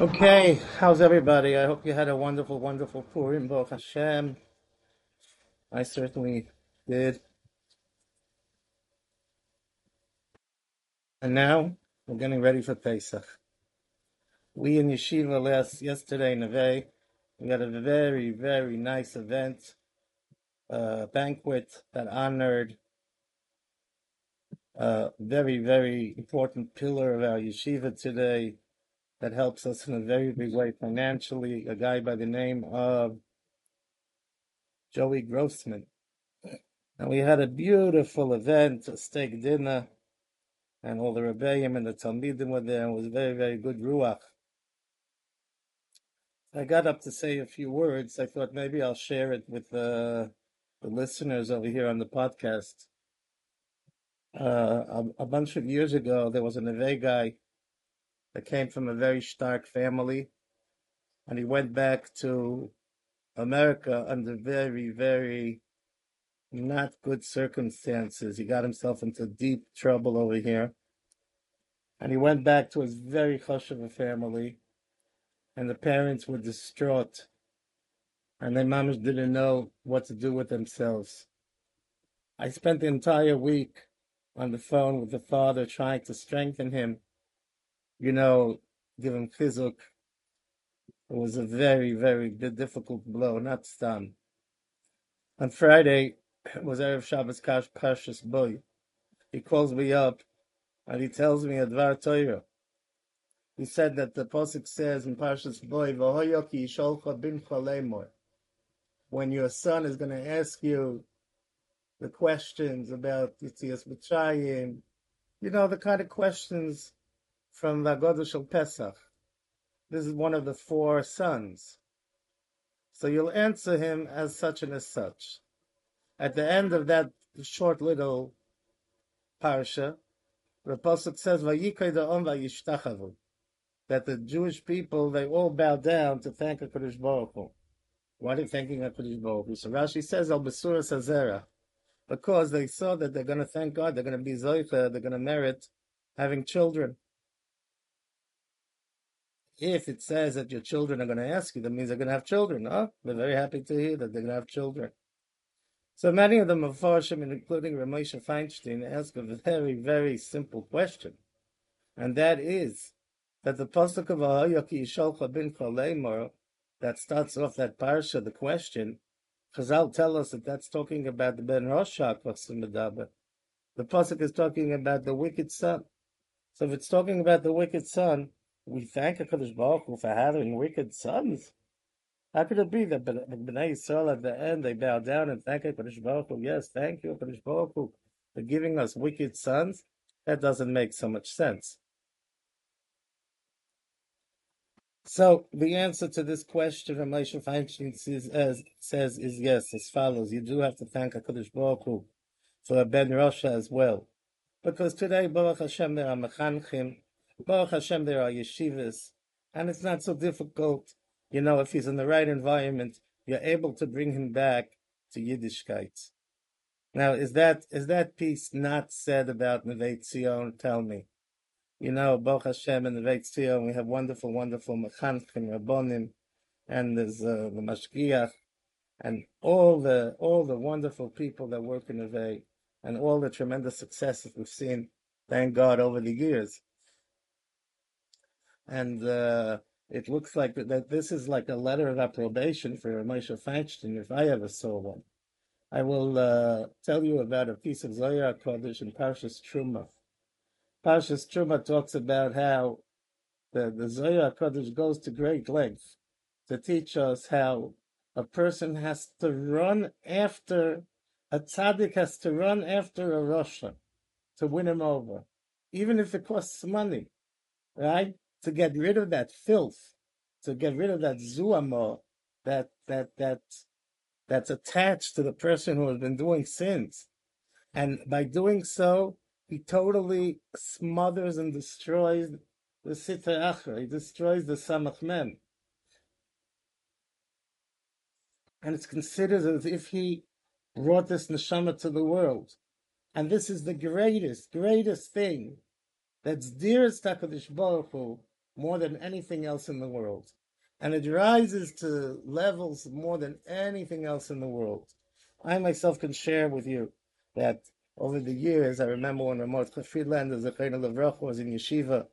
Okay, how's everybody? I hope you had a wonderful, wonderful Purim, Baruch Hashem. I certainly did. And now we're getting ready for Pesach. We in Yeshiva last yesterday, Neve, we had a very, very nice event, uh, banquet that honored a very, very important pillar of our yeshiva today that helps us in a very big way financially, a guy by the name of Joey Grossman. And we had a beautiful event, a steak dinner, and all the Rebbeim and the Talmidim were there, and it was very, very good ruach. I got up to say a few words. I thought maybe I'll share it with uh, the listeners over here on the podcast. Uh, a, a bunch of years ago, there was a Neve guy that came from a very stark family, and he went back to America under very, very not good circumstances. He got himself into deep trouble over here. And he went back to his very hush of a family, and the parents were distraught. And their mamas didn't know what to do with themselves. I spent the entire week on the phone with the father trying to strengthen him, you know, given chizuk. It was a very, very difficult blow, not stam. On Friday, was Erev Shabbos Kash Parshas Boy. He calls me up and he tells me a Dvar Torah. He said that the Pasuk says in Parshas Boy, V'hoyoki yisholcha bin lemor. When your son is going to ask you the questions about Yitzias Mitzrayim, you know, the kind of questions from the Godah Shel Pesach. This is one of the four sons. So you'll answer him as such and as such. At the end of that short little parsha, the pasuk says, "Vayikai da'om vayishtachavu," that the Jewish people they all bow down to thank Hakadosh Baruch Hu. Why are they thanking Hakadosh Baruch Hu? So Rashi says, "Al sazera," because they saw that they're going to thank God, they're going to be zoicha, they're going to merit having children. If it says that your children are going to ask you, that means they're going to have children. Huh? They're very happy to hear that they're going to have children. So many of them, Mepharshim, including Ramosha Feinstein, ask a very, very simple question. And that is that the Pasuk of Ahayaki Yisholcha bin Chalemor, that starts off that parsha, the question, Chazal tell us that that's talking about the Ben Roshak The Pasuk is talking about the wicked son. So if it's talking about the wicked son, we thank HaKadosh Baruch Hu for having wicked sons. Could it be that Bnei Yisrael at the end they bow down and thank HaKadosh Baruch Hu? Yes, thank you HaKadosh Baruch Hu for giving us wicked sons. That doesn't make so much sense. So the answer to this question from Moshe Feinstein says, as, says is yes, as follows. You do have to thank HaKadosh Baruch Hu for Ben Rosha as well. Because today, Baruch Hashem, there are mechanchim, Baruch Hashem, there are yeshivas, and it's not so difficult. You know, if he's in the right environment, you're able to bring him back to Yiddishkeit. Now, is that is that piece not said about Neve Tzion? Tell me. You know, Baruch Hashem and Neve Tzion, we have wonderful, wonderful mechanchim, rabbonim, and there's uh, the mashgiach, and all the all the wonderful people that work in Neve, and all the tremendous successes we've seen, thank God, over the years and uh, it looks like that this is like a letter of approbation for Moshe Feinstein, if I ever saw one. I will uh, tell you about a piece of Zohar Kodesh in Parshas Truma. Parshas Truma talks about how the, the Zohar Kodesh goes to great lengths to teach us how a person has to run after, a tzaddik has to run after a rasha to win him over, even if it costs money, right? To get rid of that filth, to get rid of that zuamo, that that that that's attached to the person who has been doing sins. And by doing so, he totally smothers and destroys the Sitra Achra. He destroys the Samach Mem. And it's considered as if he brought this neshama to the world. And this is the greatest, greatest thing that's dearest HaKadosh Baruch Hu, more than anything else in the world. And it rises to levels more than anything else in the world. I myself can share with you that over the years, I remember when Ramot Friedlander, Zechayna Levroch, was in yeshiva,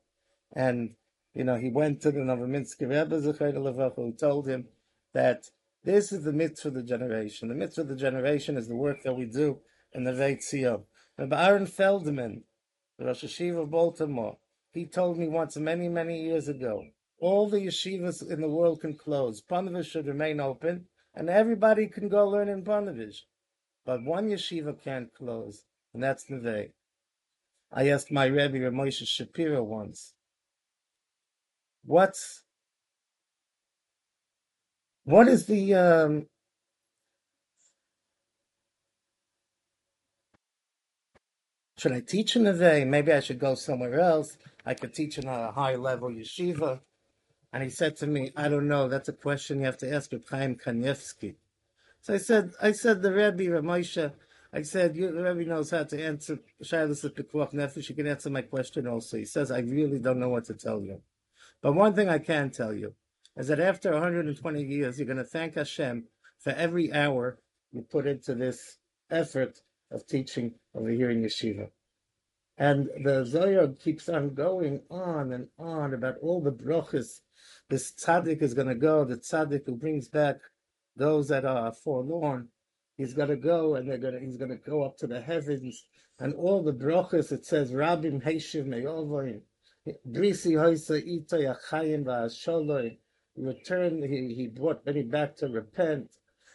and you know, he went to the Novominsker Rebbe, Zechayna Levroch, who told him that this is the mitzvah of the generation. The mitzvah of the generation is the work that we do in the Veit Zion. Rabbi Aaron Feldman, the Rosh Yeshiva of Baltimore, he told me once many, many years ago, all the yeshivas in the world can close. Ponevezh should remain open, and everybody can go learn in Ponevezh. But one yeshiva can't close, and that's Neve. I asked my Rebbe, Ramosha Shapiro, once, what's what is the um, should I teach in Neve? Maybe I should go somewhere else. I could teach in a high level yeshiva. And he said to me, I don't know. That's a question you have to ask with Chaim Kanievsky. So I said, I said the Rebbe Ramosha. I said, you, the Rebbe knows how to answer Shilas of Pikuach Nefesh. You can answer my question also. He says, I really don't know what to tell you. But one thing I can tell you is that after 120 years, you're going to thank Hashem for every hour you put into this effort of teaching over here in yeshiva. And the Zohar keeps on going on and on about all the brachas. This tzaddik is going to go, the tzaddik who brings back those that are forlorn. He's going to go and they're going to, he's going to go up to the heavens and all the brachas. It says, Rabim Heishiv Me'ovoim, Brisi Hoisa Ito Yachayim Va'asholoi. He returned, he, he brought many back to repent.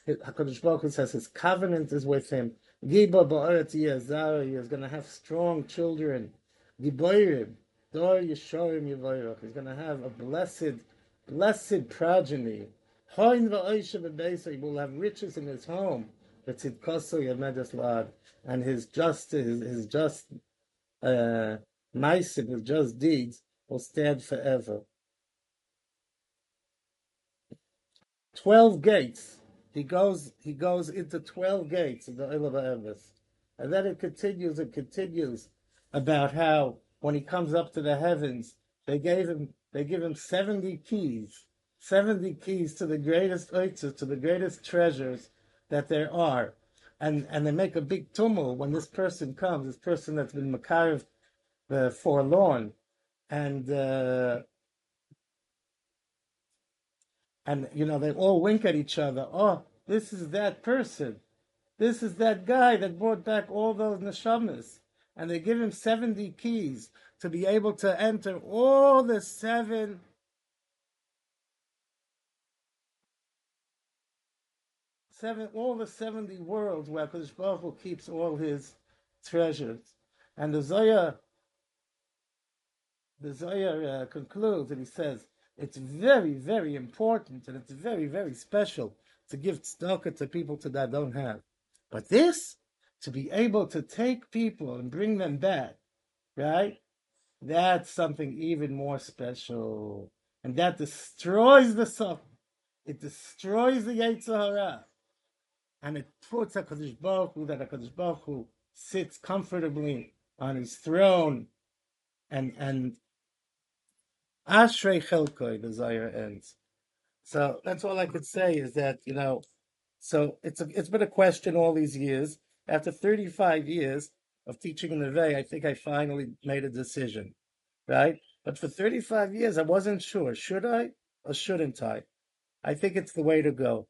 HaKadosh Baruch Hu says his covenant is with him. Giba ba'aretz Yazar, he is going to have strong children. Giboyrim, Dor Yeshorim Yevoyrach. He's going to have a blessed, blessed progeny. Hoin va'oisha v'beisa, he will have riches in his home. V'tzidkoso yamedes lad. And his just, his, his just, uh, maisim, his just deeds will stand forever. Twelve gates he goes he goes into 12 gates of the Olam. And then it continues and continues about how when he comes up to the heavens, they gave him they give him 70 keys, 70 keys to the greatest oitzes, to the greatest treasures that there are. And and they make a big tumult when this person comes, this person that's been Makariv the forlorn. And uh, and you know they all wink at each other. Oh, this is that person. This is that guy that brought back all those neshamas. And they give him 70 keys to be able to enter all the seven seven all the 70 worlds where Kodesh Baruch Hu keeps all his treasures. And the Zohar the Zohar uh, concludes and he says, it's very, very important and it's very, very special to give tzedakah to people that don't have. But this, to be able to take people and bring them back, right? That's something even more special. And that destroys the soul. It destroys the Yetzer Hara. And it puts HaKadosh Baruch Hu, that HaKadosh Baruch Hu sits comfortably on his throne and, and Ashrei Chelkoi, the ends. So that's all I could say is that, you know, so it's a, it's been a question all these years. After 35 years of teaching in the Vay, I think I finally made a decision, right? But for 35 years, I wasn't sure. Should I or shouldn't I? I think it's the way to go.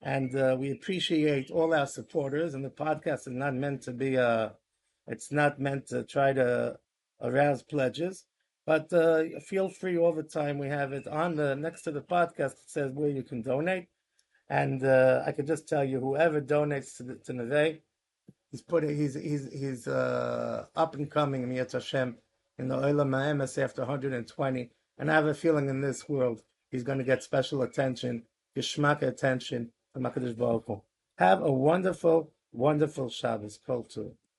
And uh, we appreciate all our supporters. And the podcast is not meant to be a, it's not meant to try to arouse pledges. But uh, feel free all the time. We have it on the next to the podcast. It says where you can donate, and uh, I can just tell you, whoever donates to, the, to Neve, he's putting he's he's he's uh, up and coming in Hashem in the Olam Ha'emes after 120, and I have a feeling in this world he's going to get special attention, geschmack attention from Hakadosh Baruch. Have a wonderful, wonderful Shabbos. Kol